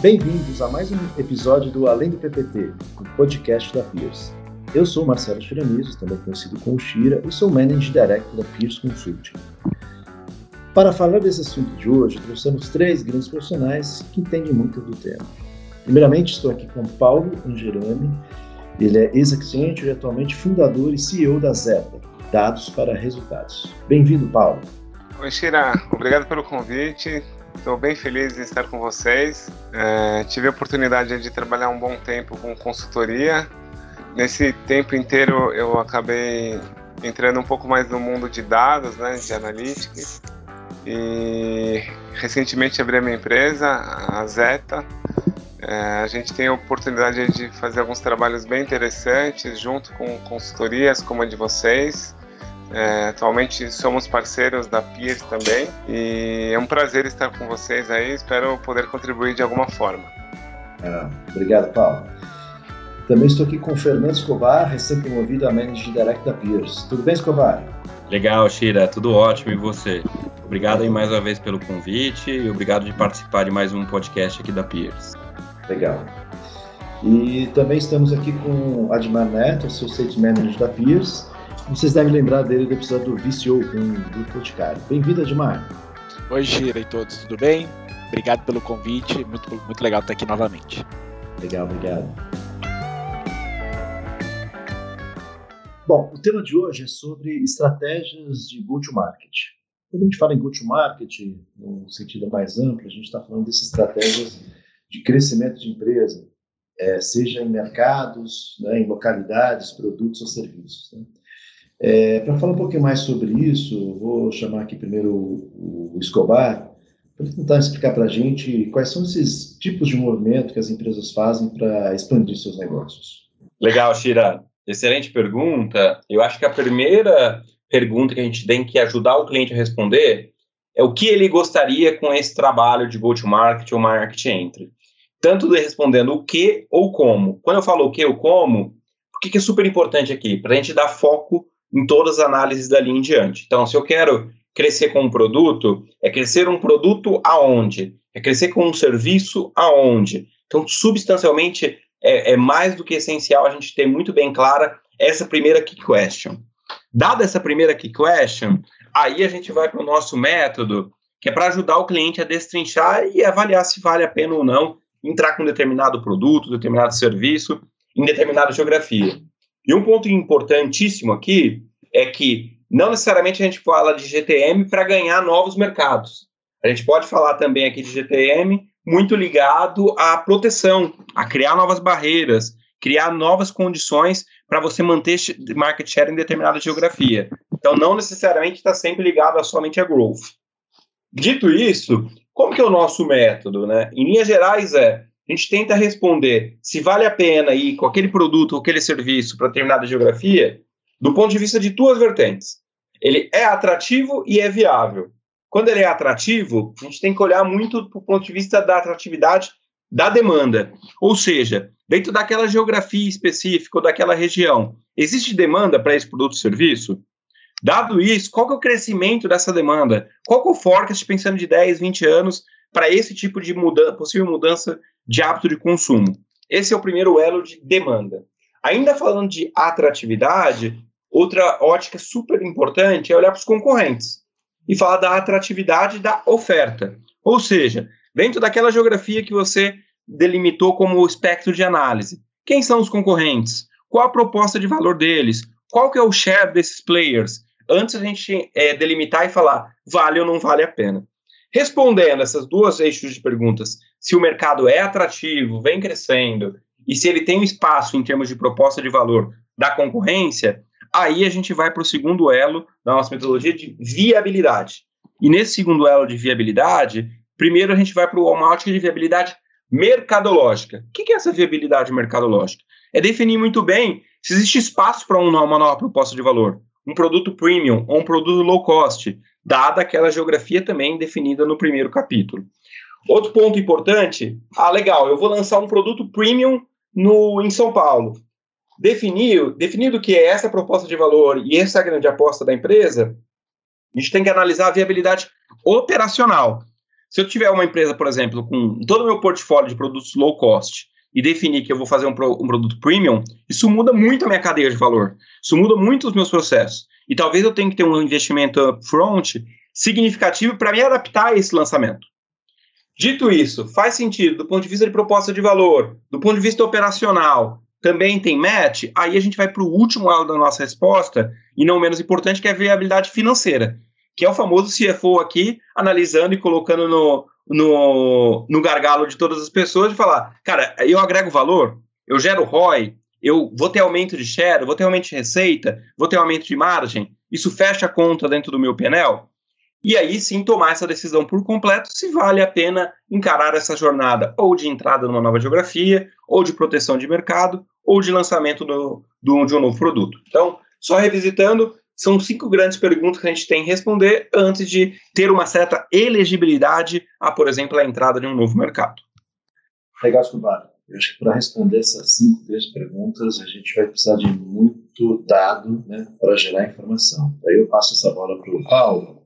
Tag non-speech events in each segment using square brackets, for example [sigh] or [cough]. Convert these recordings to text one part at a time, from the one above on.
Bem-vindos a mais um episódio do Além do PPT, o podcast da Pierce. Eu sou Marcelo Chiramizos, também conhecido como Shira, e sou Managing Director da Pierce Consulting. Para falar desse assunto de hoje, trouxemos três grandes profissionais que entendem muito do tema. Primeiramente, estou aqui com Paulo Angeroni, ele é ex-Accenture e atualmente fundador e CEO da Zeta, Dados para Resultados. Bem-vindo, Paulo. Oi, Shira. Obrigado pelo convite. Estou bem feliz de estar com vocês. É, tive a oportunidade de trabalhar um bom tempo com consultoria. Nesse tempo inteiro, eu acabei entrando um pouco mais no mundo de dados, né, de analytics. E recentemente abri a minha empresa, a Zeta. É, a gente tem a oportunidade de fazer alguns trabalhos bem interessantes junto com consultorias como a de vocês. É, atualmente somos parceiros da Peers também e é um prazer estar com vocês aí. Espero poder contribuir de alguma forma. Ah, obrigado, Paulo. Também estou aqui com o Fernando Escobar, recém-promovido a Manager Direct da Peers. Tudo bem, Escobar? Legal, Shira, tudo ótimo. E você? Obrigado aí mais uma vez pelo convite e obrigado de participar de mais um podcast aqui da Peers. Legal. E também estamos aqui com Admar Neto, Associate Manager da Peers vocês devem lembrar dele do episódio do VCO com o Grupo Boticário. Bem-vindo, Edmar. Oi, Gira e todos, tudo bem? Obrigado pelo convite, muito, muito legal estar aqui novamente. Legal, obrigado. Bom, o tema de hoje é sobre estratégias de go-to-market. Quando a gente fala em go-to-market, no sentido mais amplo, a gente está falando dessas estratégias de crescimento de empresa, é, seja em mercados, né, em localidades, produtos ou serviços. Né? É, para falar um pouquinho mais sobre isso, vou chamar aqui primeiro o, o Escobar para tentar explicar para a gente quais são esses tipos de movimento que as empresas fazem para expandir seus negócios. Legal, Shira. Excelente pergunta. Eu acho que a primeira pergunta que a gente tem que ajudar o cliente a responder é o que ele gostaria com esse trabalho de go-to-market ou market entry. Tanto respondendo o que ou como. Quando eu falo o que ou como, o que é super importante aqui? Para a gente dar foco em todas as análises dali em diante. Então, se eu quero crescer com um produto, é crescer um produto aonde? É crescer com um serviço aonde? Então, substancialmente, é, é mais do que essencial a gente ter muito bem clara essa primeira key question. Dada essa primeira key question, aí a gente vai para o nosso método, que é para ajudar o cliente a destrinchar e avaliar se vale a pena ou não entrar com determinado produto, determinado serviço, em determinada geografia. E um ponto importantíssimo aqui é que não necessariamente a gente fala de GTM para ganhar novos mercados. A gente pode falar também aqui de GTM muito ligado à proteção, a criar novas barreiras, criar novas condições para você manter market share em determinada geografia. Então, não necessariamente está sempre ligado a somente a growth. Dito isso, como que é o nosso método? Né? Em linhas gerais, é a gente tenta responder se vale a pena ir com aquele produto ou aquele serviço para determinada geografia do ponto de vista de duas vertentes. Ele é atrativo e é viável. Quando ele é atrativo, a gente tem que olhar muito do ponto de vista da atratividade da demanda. Ou seja, dentro daquela geografia específica ou daquela região, existe demanda para esse produto ou serviço? Dado isso, qual é o crescimento dessa demanda? Qual é o forecast pensando de 10, 20 anos para esse tipo de mudança, possível mudança de hábito de consumo. Esse é o primeiro elo de demanda. Ainda falando de atratividade, outra ótica super importante é olhar para os concorrentes e falar da atratividade da oferta. Ou seja, dentro daquela geografia que você delimitou como espectro de análise, quem são os concorrentes? Qual a proposta de valor deles? Qual que é o share desses players? Antes a gente é, delimitar e falar vale ou não vale a pena. Respondendo essas duas eixos de perguntas, se o mercado é atrativo, vem crescendo, e se ele tem um espaço em termos de proposta de valor da concorrência, aí a gente vai para o segundo elo da nossa metodologia de viabilidade. E nesse segundo elo de viabilidade, primeiro a gente vai para uma ótica de viabilidade mercadológica. O que é essa viabilidade mercadológica? É definir muito bem se existe espaço para uma nova proposta de valor, um produto premium ou um produto low cost, dada aquela geografia também definida no primeiro capítulo. Outro ponto importante, ah, legal, eu vou lançar um produto premium no, em São Paulo. Definido, definido que é essa proposta de valor e essa é a grande aposta da empresa, a gente tem que analisar a viabilidade operacional. Se eu tiver uma empresa, por exemplo, com todo o meu portfólio de produtos low cost e definir que eu vou fazer um, um produto premium, isso muda muito a minha cadeia de valor. Isso muda muito os meus processos. E talvez eu tenha que ter um investimento upfront significativo para me adaptar a esse lançamento. Dito isso, faz sentido do ponto de vista de proposta de valor, do ponto de vista operacional, também tem match, aí a gente vai para o último lado da nossa resposta, e não menos importante, que é a viabilidade financeira, que é o famoso CFO aqui, analisando e colocando no, no, no gargalo de todas as pessoas, de falar, cara, eu agrego valor, eu gero ROI, eu vou ter aumento de share, vou ter aumento de receita, vou ter aumento de margem, isso fecha a conta dentro do meu PNL? E aí sim tomar essa decisão por completo se vale a pena encarar essa jornada ou de entrada numa nova geografia, ou de proteção de mercado, ou de lançamento do, do, de um novo produto. Então, só revisitando, são cinco grandes perguntas que a gente tem que responder antes de ter uma certa elegibilidade a, por exemplo, a entrada de um novo mercado. Legal, Escobar. Eu acho que para responder essas cinco grandes perguntas, a gente vai precisar de muito dado né, para gerar informação. Daí eu passo essa bola para o Paulo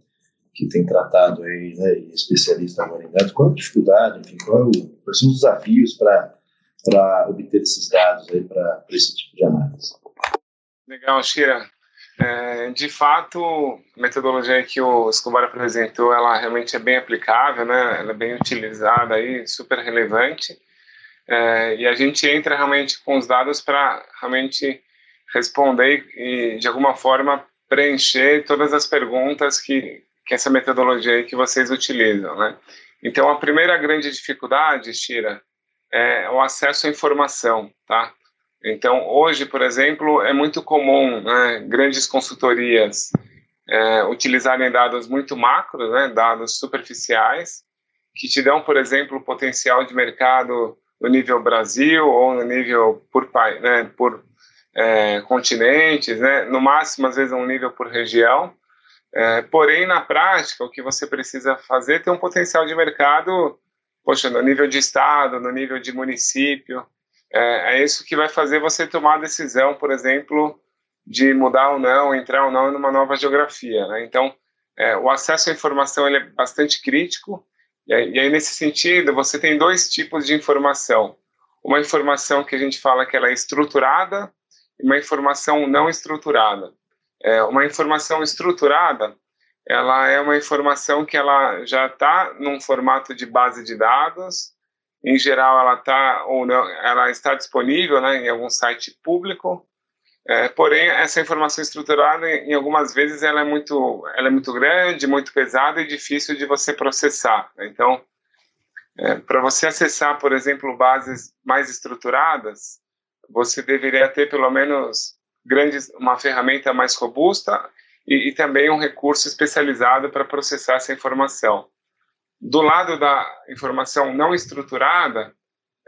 que tem tratado aí, né, especialista agora em dados, qual é a dificuldade, enfim, é quais são os desafios para obter esses dados aí para esse tipo de análise? Legal, Shira. É, de fato, a metodologia que o Escobar apresentou, ela realmente é bem aplicável, né? Ela é bem utilizada aí, super relevante. É, e a gente entra realmente com os dados para realmente responder e, de alguma forma, preencher todas as perguntas que, que é essa metodologia aí que vocês utilizam, né? Então, a primeira grande dificuldade, Shira, é o acesso à informação, tá? Então, hoje, por exemplo, é muito comum né, grandes consultorias é, utilizarem dados muito macros, né, dados superficiais, que te dão, por exemplo, o potencial de mercado no nível Brasil ou no nível por, né, por é, continentes, né, no máximo, às vezes, um nível por região, é, porém, na prática, o que você precisa fazer é ter um potencial de mercado, poxa, no nível de estado, no nível de município. É, é isso que vai fazer você tomar a decisão, por exemplo, de mudar ou não, entrar ou não numa nova geografia. Né? Então, é, o acesso à informação é bastante crítico. E aí, e aí, nesse sentido, você tem dois tipos de informação. Uma informação que a gente fala que ela é estruturada e uma informação não estruturada. É, uma informação estruturada, ela é uma informação que ela já está num formato de base de dados. Em geral, ela está ou não, ela está disponível, né, em algum site público. É, porém, essa informação estruturada, em algumas vezes, ela é muito, ela é muito grande, muito pesada e difícil de você processar. Né? Então, é, para você acessar, por exemplo, bases mais estruturadas, você deveria ter pelo menos grandes, uma ferramenta mais robusta e, e também um recurso especializado para processar essa informação. Do lado da informação não estruturada,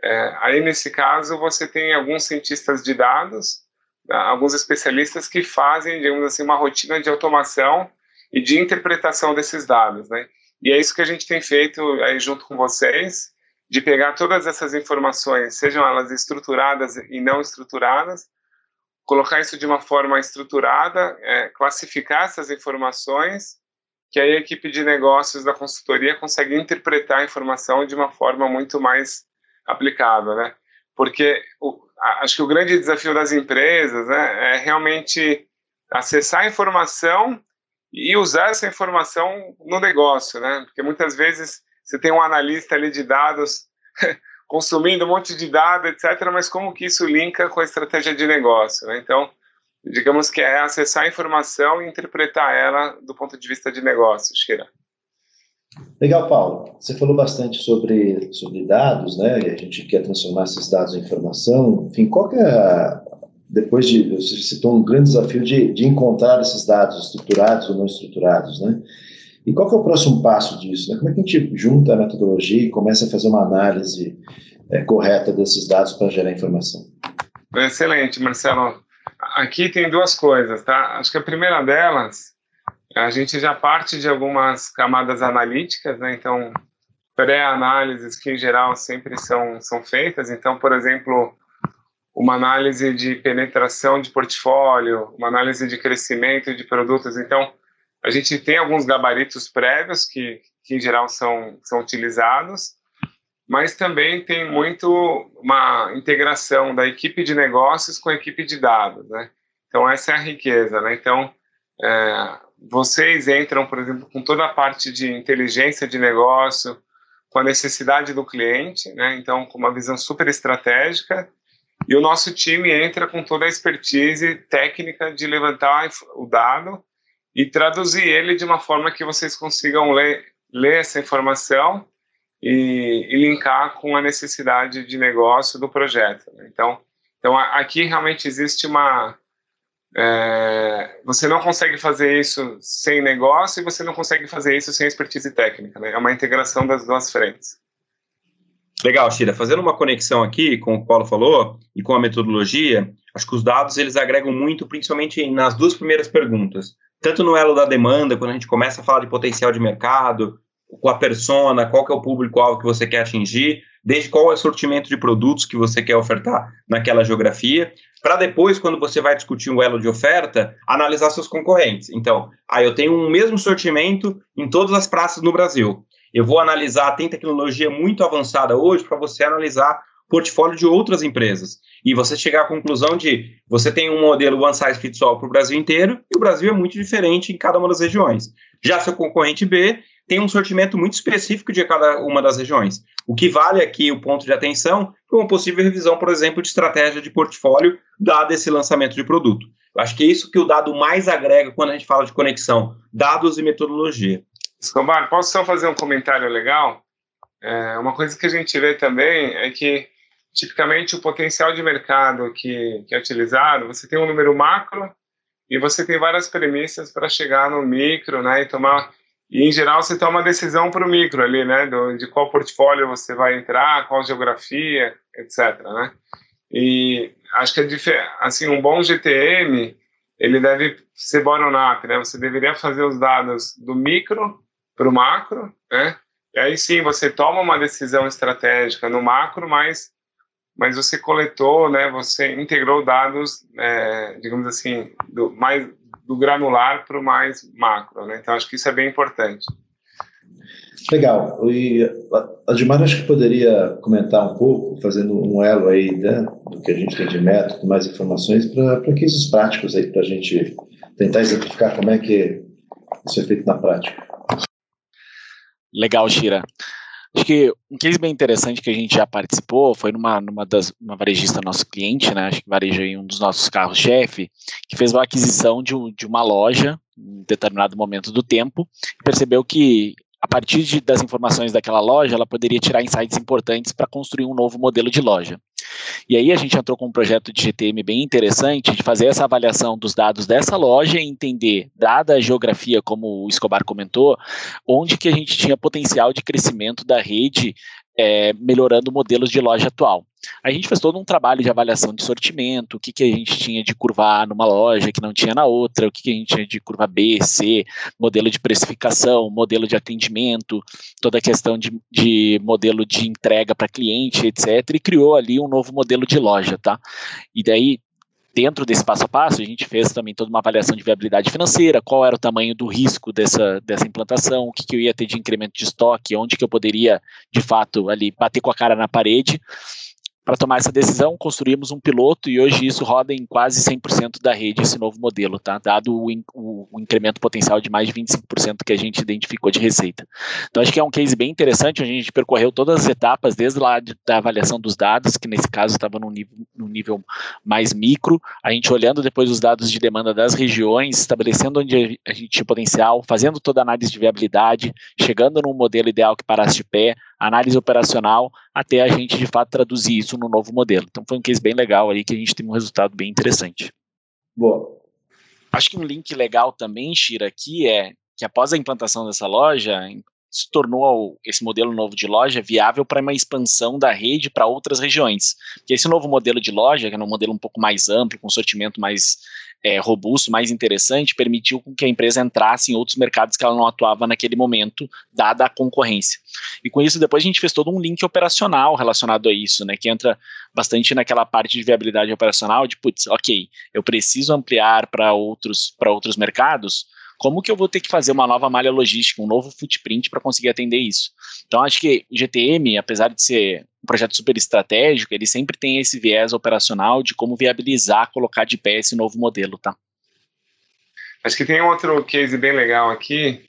é, aí nesse caso você tem alguns cientistas de dados, né, alguns especialistas que fazem, digamos assim, uma rotina de automação e de interpretação desses dados, né? E é isso que a gente tem feito aí junto com vocês, de pegar todas essas informações, sejam elas estruturadas e não estruturadas, colocar isso de uma forma estruturada, é, classificar essas informações, que aí a equipe de negócios da consultoria consegue interpretar a informação de uma forma muito mais aplicável, né? Porque o, acho que o grande desafio das empresas né, é realmente acessar a informação e usar essa informação no negócio, né? Porque muitas vezes você tem um analista ali de dados [laughs] consumindo um monte de dados, etc., mas como que isso linka com a estratégia de negócio? Né? Então, digamos que é acessar a informação e interpretar ela do ponto de vista de negócio, Shira. Legal, Paulo. Você falou bastante sobre, sobre dados, né? E a gente quer transformar esses dados em informação. Enfim, qual que é, a, depois de, você citou um grande desafio de, de encontrar esses dados estruturados ou não estruturados, né? E qual que é o próximo passo disso? Né? Como é que a gente junta a metodologia e começa a fazer uma análise é, correta desses dados para gerar informação? Excelente, Marcelo. Aqui tem duas coisas, tá? Acho que a primeira delas, a gente já parte de algumas camadas analíticas, né? Então, pré-análises que em geral sempre são, são feitas. Então, por exemplo, uma análise de penetração de portfólio, uma análise de crescimento de produtos. Então, a gente tem alguns gabaritos prévios que, que em geral são, são utilizados, mas também tem muito uma integração da equipe de negócios com a equipe de dados, né? Então essa é a riqueza, né? Então é, vocês entram, por exemplo, com toda a parte de inteligência de negócio, com a necessidade do cliente, né? Então com uma visão super estratégica e o nosso time entra com toda a expertise técnica de levantar o dado e traduzir ele de uma forma que vocês consigam ler, ler essa informação e, e, linkar com a necessidade de negócio do projeto. Então, então aqui realmente existe uma é, você não consegue fazer isso sem negócio e você não consegue fazer isso sem expertise técnica. Né? É uma integração das duas frentes. Legal, Shira. Fazendo uma conexão aqui com o que o Paulo falou e com a metodologia, acho que os dados eles agregam muito, principalmente nas duas primeiras perguntas. Tanto no elo da demanda, quando a gente começa a falar de potencial de mercado, com a persona, qual que é o público-alvo que você quer atingir, desde qual é o sortimento de produtos que você quer ofertar naquela geografia, para depois, quando você vai discutir um elo de oferta, analisar seus concorrentes. Então, aí ah, eu tenho um mesmo sortimento em todas as praças no Brasil. Eu vou analisar, tem tecnologia muito avançada hoje para você analisar portfólio de outras empresas. E você chegar à conclusão de você tem um modelo one size fits all para o Brasil inteiro, e o Brasil é muito diferente em cada uma das regiões. Já seu concorrente B tem um sortimento muito específico de cada uma das regiões. O que vale aqui o ponto de atenção é uma possível revisão, por exemplo, de estratégia de portfólio, dado esse lançamento de produto. Eu acho que é isso que o dado mais agrega quando a gente fala de conexão, dados e metodologia. Escobar, posso só fazer um comentário legal? É, uma coisa que a gente vê também é que, tipicamente, o potencial de mercado que, que é utilizado, você tem um número macro e você tem várias premissas para chegar no micro, né, e tomar e em geral você toma uma decisão para o micro ali, né, do, de qual portfólio você vai entrar, qual geografia, etc, né? E acho que é assim um bom GTM ele deve ser bottom-up, né? Você deveria fazer os dados do micro para o macro, né? E aí sim você toma uma decisão estratégica no macro, mas mas você coletou, né? Você integrou dados, é, digamos assim, do mais do granular para o mais macro, né? Então acho que isso é bem importante. Legal. E a Admar acho que poderia comentar um pouco, fazendo um elo aí né, do que a gente tem de método, mais informações para cases práticos aí para a gente tentar exemplificar como é que isso é feito na prática. Legal, Shira. Acho que um case bem interessante que a gente já participou foi numa, numa das uma varejista nosso cliente, né? Acho que vareja aí um dos nossos carros-chefe, que fez uma aquisição de, de uma loja em determinado momento do tempo e percebeu que a partir de, das informações daquela loja, ela poderia tirar insights importantes para construir um novo modelo de loja. E aí a gente entrou com um projeto de GTM bem interessante de fazer essa avaliação dos dados dessa loja e entender, dada a geografia, como o Escobar comentou, onde que a gente tinha potencial de crescimento da rede é, melhorando modelos de loja atual. A gente fez todo um trabalho de avaliação de sortimento, o que, que a gente tinha de curva A numa loja que não tinha na outra, o que, que a gente tinha de curva B, C, modelo de precificação, modelo de atendimento, toda a questão de, de modelo de entrega para cliente, etc., e criou ali um novo modelo de loja, tá? E daí, dentro desse passo a passo, a gente fez também toda uma avaliação de viabilidade financeira, qual era o tamanho do risco dessa, dessa implantação, o que, que eu ia ter de incremento de estoque, onde que eu poderia, de fato, ali bater com a cara na parede para tomar essa decisão, construímos um piloto e hoje isso roda em quase 100% da rede, esse novo modelo, tá? dado o, o, o, incremento potencial de mais de 25% que a gente identificou de receita. Então, acho que é um case bem interessante, a gente percorreu todas as etapas, desde lá de, da avaliação dos dados, que nesse caso estava num nível, num nível mais micro, a gente olhando depois os dados de demanda das regiões, estabelecendo onde a gente tinha potencial, fazendo toda a análise de viabilidade, chegando num modelo ideal que parasse de pé, análise operacional, até a gente de fato traduzir isso no novo modelo. Então foi um case bem legal aí que a gente teve um resultado bem interessante. Boa. Acho que um link legal também, Shira, aqui é que após a implantação dessa loja, se tornou esse modelo novo de loja viável para uma expansão da rede para outras regiões. Porque esse novo modelo de loja, que é um modelo um pouco mais amplo, com sortimento mais é, robusto, mais interessante, permitiu que a empresa entrasse em outros mercados que ela não atuava naquele momento, dada a concorrência. E com isso, depois a gente fez todo um link operacional relacionado a isso, né, que entra bastante naquela parte de viabilidade operacional, de, putz, ok, eu preciso ampliar para outros, outros mercados, como que eu vou ter que fazer uma nova malha logística, um novo footprint para conseguir atender isso? Então, acho que o GTM, apesar de ser um projeto super estratégico, ele sempre tem esse viés operacional de como viabilizar, colocar de pé esse novo modelo, tá? Acho que tem outro case bem legal aqui,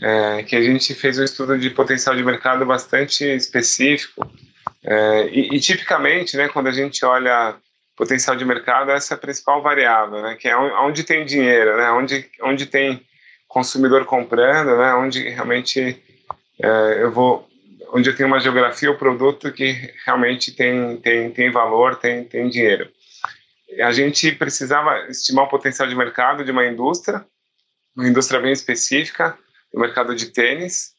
é, que a gente fez um estudo de potencial de mercado bastante específico. É, e, e, tipicamente, né, quando a gente olha potencial de mercado, essa é a principal variável, né, que é onde tem dinheiro, né, onde, onde tem consumidor comprando, né, onde realmente é, eu vou, onde eu tenho uma geografia ou produto que realmente tem, tem, tem valor, tem, tem dinheiro. A gente precisava estimar o potencial de mercado de uma indústria, uma indústria bem específica, o mercado de tênis,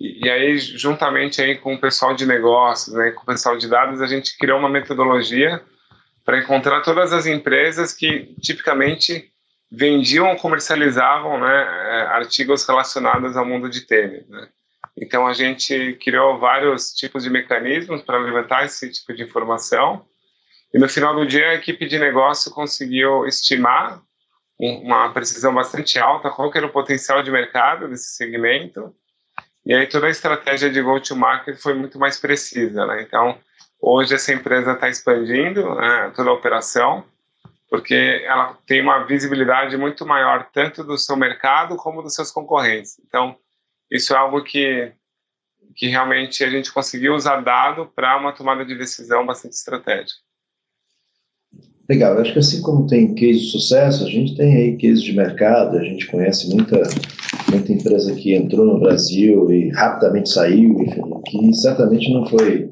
e, e, aí juntamente aí com o pessoal de negócios, né, com o pessoal de dados, a gente criou uma metodologia para encontrar todas as empresas que tipicamente vendiam ou comercializavam né, é, artigos relacionados ao mundo de tênis. Né. Então a gente criou vários tipos de mecanismos para levantar esse tipo de informação e no final do dia, a equipe de negócio conseguiu estimar uma precisão bastante alta qual era o potencial de mercado desse segmento. E aí toda a estratégia de go-to-market foi muito mais precisa. Né? Então, hoje essa empresa está expandindo né, toda a operação, porque ela tem uma visibilidade muito maior tanto do seu mercado como dos seus concorrentes. Então, isso é algo que, que realmente a gente conseguiu usar dado para uma tomada de decisão bastante estratégica. Legal, eu acho que assim como tem case de sucesso, a gente tem aí case de mercado, a gente conhece muita, muita empresa que entrou no Brasil e rapidamente saiu, enfim, que certamente não foi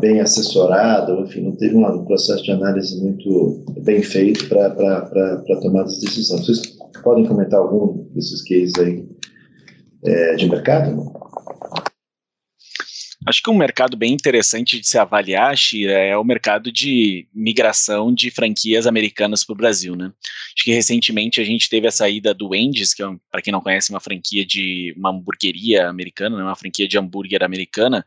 bem assessorado, enfim, não teve um processo de análise muito bem feito para tomar essa decisão. Vocês podem comentar algum desses cases aí é, de mercado? Acho que um mercado bem interessante de se avaliar, Shira, é o mercado de migração de franquias americanas para o Brasil, né? Acho que recentemente a gente teve a saída do Wendy's, que é, para quem não conhece, uma franquia de uma hamburgueria americana, né? uma franquia de hambúrguer americana,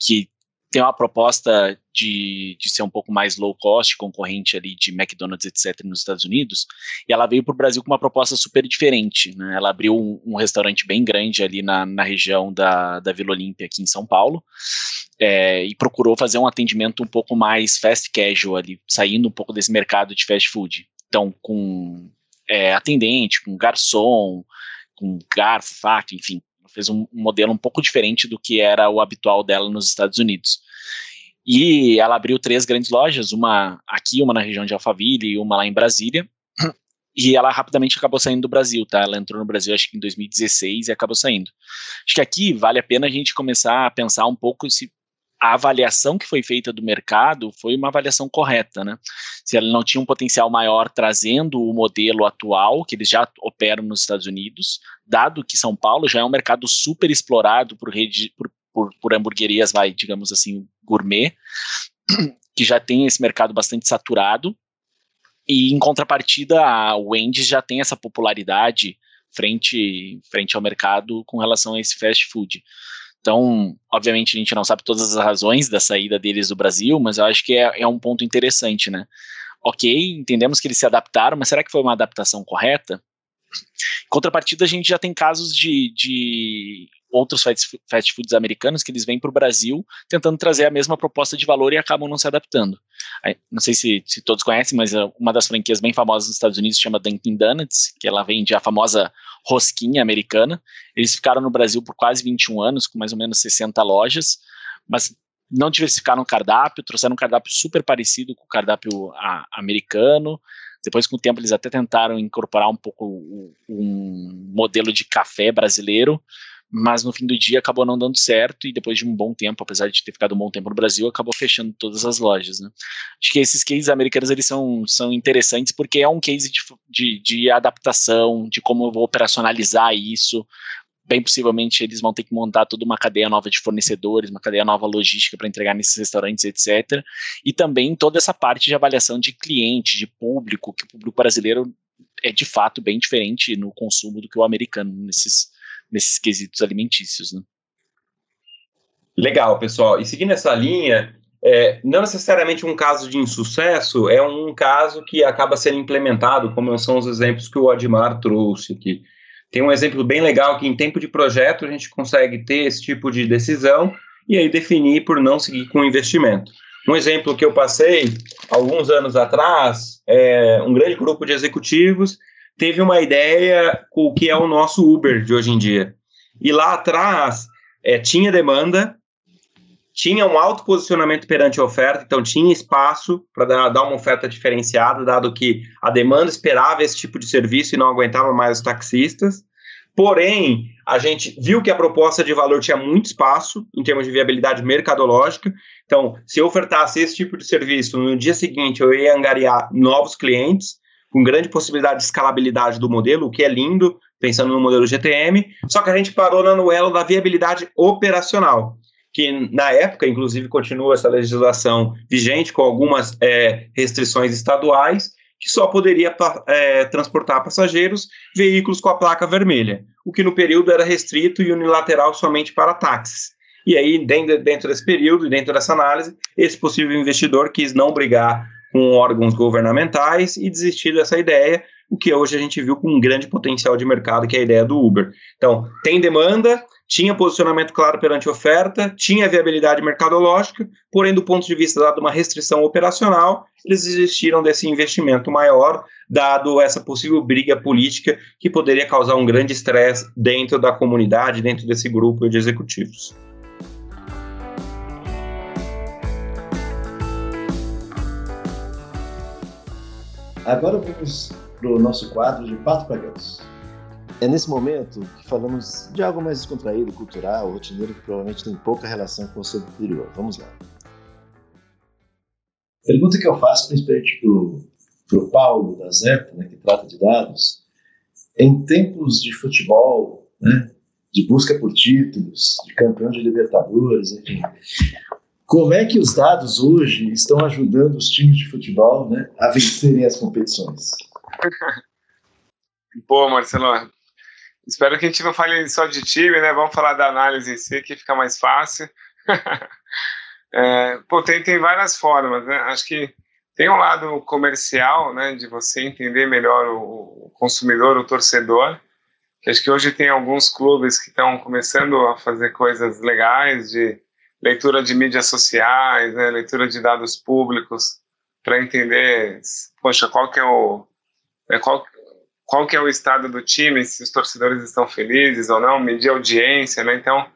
que tem uma proposta de, de ser um pouco mais low cost, concorrente ali de McDonald's, etc., nos Estados Unidos, e ela veio para o Brasil com uma proposta super diferente. Né? Ela abriu um, um, restaurante bem grande ali na, na região da, da Vila Olímpia, aqui em São Paulo, é, e procurou fazer um atendimento um pouco mais fast casual ali, saindo um pouco desse mercado de fast food. Então, com é, atendente, com garçom, com garfo, faca, enfim, fez um, modelo um pouco diferente do que era o habitual dela nos Estados Unidos. E ela abriu três grandes lojas, uma aqui, uma na região de Alphaville e uma lá em Brasília. [clears throat] E ela rapidamente acabou saindo do Brasil, tá? Ela entrou no Brasil acho que em 2016 e acabou saindo. Acho que aqui vale a pena a gente começar a pensar um pouco se a avaliação que foi feita do mercado foi uma avaliação correta, né? Se ela não tinha um potencial maior trazendo o modelo atual, que eles já operam nos Estados Unidos, dado que São Paulo já é um mercado super explorado por, rede, por, por, por hamburguerias, vai, digamos assim, gourmet, que já tem esse mercado bastante saturado, e em contrapartida, a Wendy's já tem essa popularidade frente, frente ao mercado com relação a esse fast food. Então, obviamente, a gente não sabe todas as razões da saída deles do Brasil, mas eu acho que é, é um ponto interessante, né? Ok, entendemos que eles se adaptaram, mas será que foi uma adaptação correta? Em contrapartida, a gente já tem casos de, de outros fast foods americanos que eles vêm para o Brasil tentando trazer a mesma proposta de valor e acabam não se adaptando. Não sei se, se, todos conhecem, mas uh, uma das franquias bem famosas nos Estados Unidos chama Dunkin' Donuts, que ela vende a famosa rosquinha americana. Eles ficaram no Brasil por quase 21 anos, com mais ou menos 60 lojas, mas não diversificaram o cardápio, trouxeram um cardápio super parecido com o cardápio a, americano, depois, com o tempo, eles até tentaram incorporar um pouco um modelo de café brasileiro, mas no fim do dia acabou não dando certo e depois de um bom tempo, apesar de ter ficado um bom tempo no Brasil, acabou fechando todas as lojas, né? Acho que esses cases americanos eles são, são interessantes porque é um case de, de, de adaptação, de como eu vou operacionalizar isso, bem possivelmente eles vão ter que montar toda uma cadeia nova de fornecedores, uma cadeia nova logística para entregar nesses restaurantes, etc. E também toda essa parte de avaliação de cliente, de público, que o público brasileiro é de fato bem diferente no consumo do que o americano nesses, nesses quesitos alimentícios. Né? Legal, pessoal. E seguindo essa linha, é, não necessariamente um caso de insucesso, é um caso que acaba sendo implementado, como são os exemplos que o Admar trouxe aqui. tem um exemplo bem legal que em tempo de projeto a gente consegue ter esse tipo de decisão e aí definir por não seguir com o investimento. Um exemplo que eu passei alguns anos atrás, é, um grande grupo de executivos teve uma ideia com o que é o nosso Uber de hoje em dia. E lá atrás é, tinha demanda, tinha um alto posicionamento perante a oferta, então tinha espaço para dar, dar, uma oferta diferenciada, dado que a demanda esperava esse tipo de serviço e não aguentava mais os taxistas. Porém, a gente viu que a proposta de valor tinha muito espaço em termos de viabilidade mercadológica. Então, se eu ofertasse esse tipo de serviço, no dia seguinte eu ia angariar novos clientes, com grande possibilidade de escalabilidade do modelo, o que é lindo, pensando no modelo GTM. Só que a gente parou na Noelo da viabilidade operacional que na época, inclusive, continua essa legislação vigente com algumas é, restrições estaduais, que só poderia é, transportar passageiros veículos com a placa vermelha, o que no período era restrito e unilateral somente para táxis. E aí, dentro, dentro desse período, dentro dessa análise, esse possível investidor quis não brigar com órgãos governamentais e desistir dessa ideia, o que hoje a gente viu com um grande potencial de mercado, que é a ideia do Uber. Então, tem demanda, tinha posicionamento claro perante oferta, tinha viabilidade mercadológica, porém, do ponto de vista dado uma restrição operacional, eles desistiram desse investimento maior, dado essa possível briga política que poderia causar um grande estresse dentro da comunidade, dentro desse grupo de executivos. Agora vamos para o nosso quadro de Pato para Ganso. É nesse momento que falamos de algo mais descontraído, cultural, rotineiro, que provavelmente tem pouca relação com o seu interior. Vamos lá. Pergunta que eu faço, principalmente para o Paulo da Zeta, né, que trata de dados. Em tempos de futebol, né, de busca por títulos, de campeão de Libertadores, enfim, como é que os dados hoje estão ajudando os times de futebol né, a vencerem as competições? [laughs] Pô, Marcelo, espero que a gente não fale só de time, né? Vamos falar da análise em si, que fica mais fácil. [laughs] é, pô, tem, tem várias formas, né? Acho que tem um lado comercial, né, de você entender melhor o, o consumidor, o torcedor. Acho que hoje tem alguns clubes que estão começando a fazer coisas legais de leitura de mídias sociais, né, leitura de dados públicos para entender, poxa, qual que é o é, qual, qual que é o estado do time, se os torcedores estão felizes ou não, medir audiência, né? Então,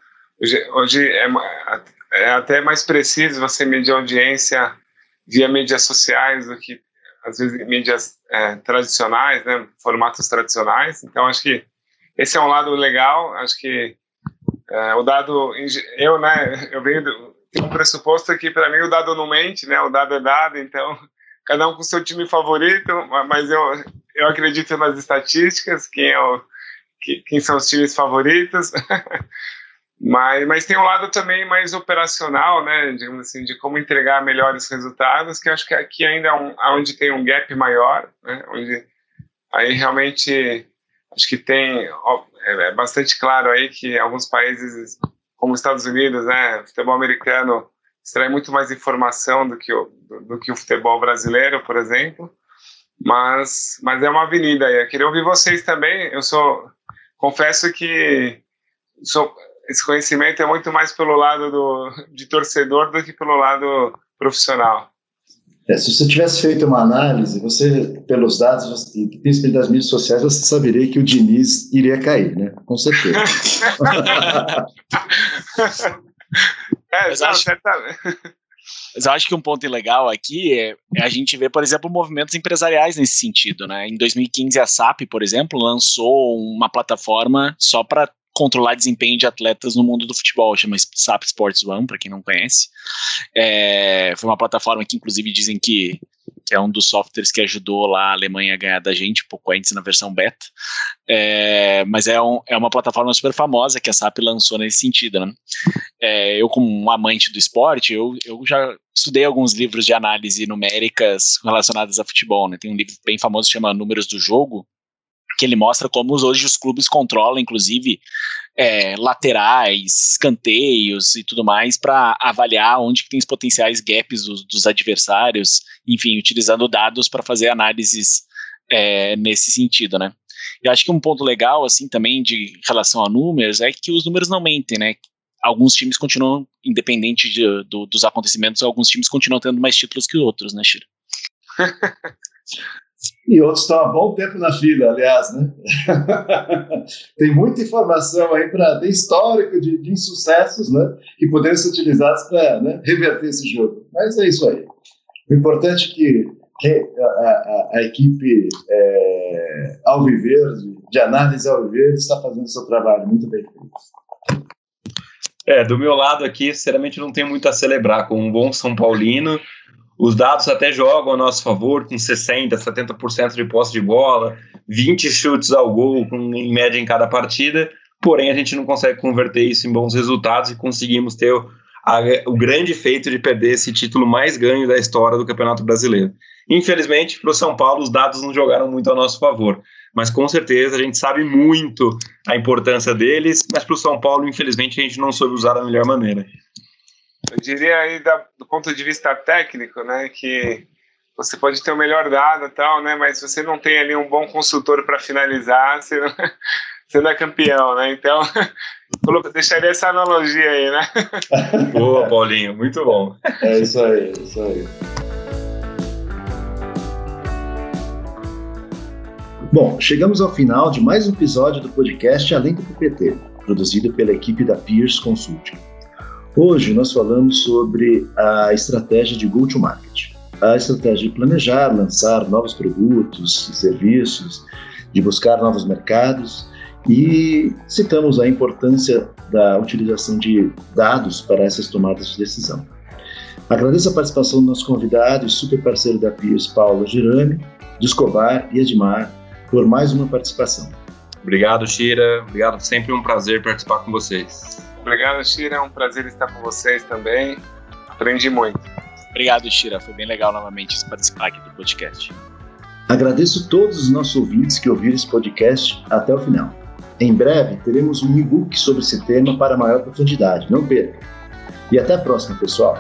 hoje, hoje é, é, até mais preciso você medir audiência via mídias sociais do que, às vezes, mídias é, tradicionais, né? Formatos tradicionais. Então, acho que esse é um lado legal. Acho que é, o dado, eu, né, eu venho do, tem um pressuposto que para mim o dado não mente, né? O dado é dado, então cada um com seu time favorito, mas eu, eu acredito nas estatísticas, quem, é o, quem são os times favoritos. [laughs] mas, mas tem um lado também mais operacional, né? Digamos assim, de como entregar melhores resultados, que eu acho que aqui ainda é um, onde tem um gap maior, né? Onde aí realmente acho que tem é, é bastante claro aí que alguns países como os Estados Unidos, né, futebol americano extrai muito mais informação do que o, do, do, que o futebol brasileiro, por exemplo. Mas, mas é uma avenida aí. Eu queria ouvir vocês também. Eu sou, confesso que sou, esse conhecimento é muito mais pelo lado do, de torcedor do que pelo lado profissional. É, se você tivesse feito uma análise, você, pelos dados e principalmente das mídias sociais, você saberia que o Diniz iria cair, né? Com certeza. [laughs] é, mas, acho, mas eu acho que um ponto legal aqui é, é, a gente ver, por exemplo, movimentos empresariais nesse sentido, né? Em 2015, a SAP, por exemplo, lançou uma plataforma só para controlar desempenho de atletas no mundo do futebol, chama SAP Sports One, para quem não conhece. É, foi uma plataforma que, inclusive, dizem que, que, é um dos softwares que ajudou lá a Alemanha a ganhar da gente, um pouco antes na versão beta. É, mas é, um, é uma plataforma super famosa que a SAP lançou nesse sentido. Né? É, eu, como um amante do esporte, eu, eu já estudei alguns livros de análise numéricas relacionadas a futebol. Né? Tem um livro bem famoso que chama Números do Jogo, que ele mostra como hoje os clubes controlam, inclusive, é, laterais, escanteios e tudo mais, para avaliar onde que tem os potenciais gaps dos, dos adversários, enfim, utilizando dados para fazer análises é, nesse sentido, né? E acho que um ponto legal, assim, também de relação a números, é que os números não mentem, né? Alguns times continuam, independente de, do, dos acontecimentos, alguns times continuam tendo mais títulos que outros, né, Shiro? [laughs] E outros estão há bom tempo na fila, aliás, né? [laughs] Tem muita informação aí para ter histórico de, de, insucessos, né? Que poderiam ser utilizados para né, reverter esse jogo. Mas é isso aí. O importante é que, que a, a, a, equipe é, Alviverde, de análise Alviverde, está fazendo o seu trabalho muito bem feito. É, do meu lado aqui, sinceramente, não tenho muito a celebrar. Com um bom São Paulino, os dados até jogam a nosso favor, com 60%, 70% de posse de bola, 20 chutes ao gol, em média em cada partida, porém a gente não consegue converter isso em bons resultados e conseguimos ter o, a, o grande feito de perder esse título mais ganho da história do Campeonato Brasileiro. Infelizmente, para o São Paulo, os dados não jogaram muito a nosso favor, mas com certeza a gente sabe muito a importância deles, mas para o São Paulo, infelizmente, a gente não soube usar da melhor maneira. Eu diria aí da, do ponto de vista técnico, né, que você pode ter o melhor dado e tal, né, mas se você não tem ali um bom consultor para finalizar, você não, [laughs] você não é campeão, né? Então, [laughs] deixaria essa analogia aí, né? [laughs] Boa, Paulinho, muito bom. É isso aí, é isso aí. Bom, chegamos ao final de mais um episódio do podcast Além do PPT, produzido pela equipe da Peers Consulting. Hoje nós falamos sobre a estratégia de go-to-market, a estratégia de planejar, lançar novos produtos e serviços, de buscar novos mercados e citamos a importância da utilização de dados para essas tomadas de decisão. Agradeço a participação do nosso convidado e super parceiro da PIS, Paulo Girani, de Escobar e Edmar, por mais uma participação. Obrigado, Shira. Obrigado, sempre um prazer participar com vocês. Obrigado, Shira. É um prazer estar com vocês também. Aprendi muito. Obrigado, Shira. Foi bem legal novamente participar aqui do podcast. Agradeço todos os nossos ouvintes que ouviram esse podcast até o final. Em breve teremos um e-book sobre esse tema para maior profundidade. Não perca. E até a próxima, pessoal.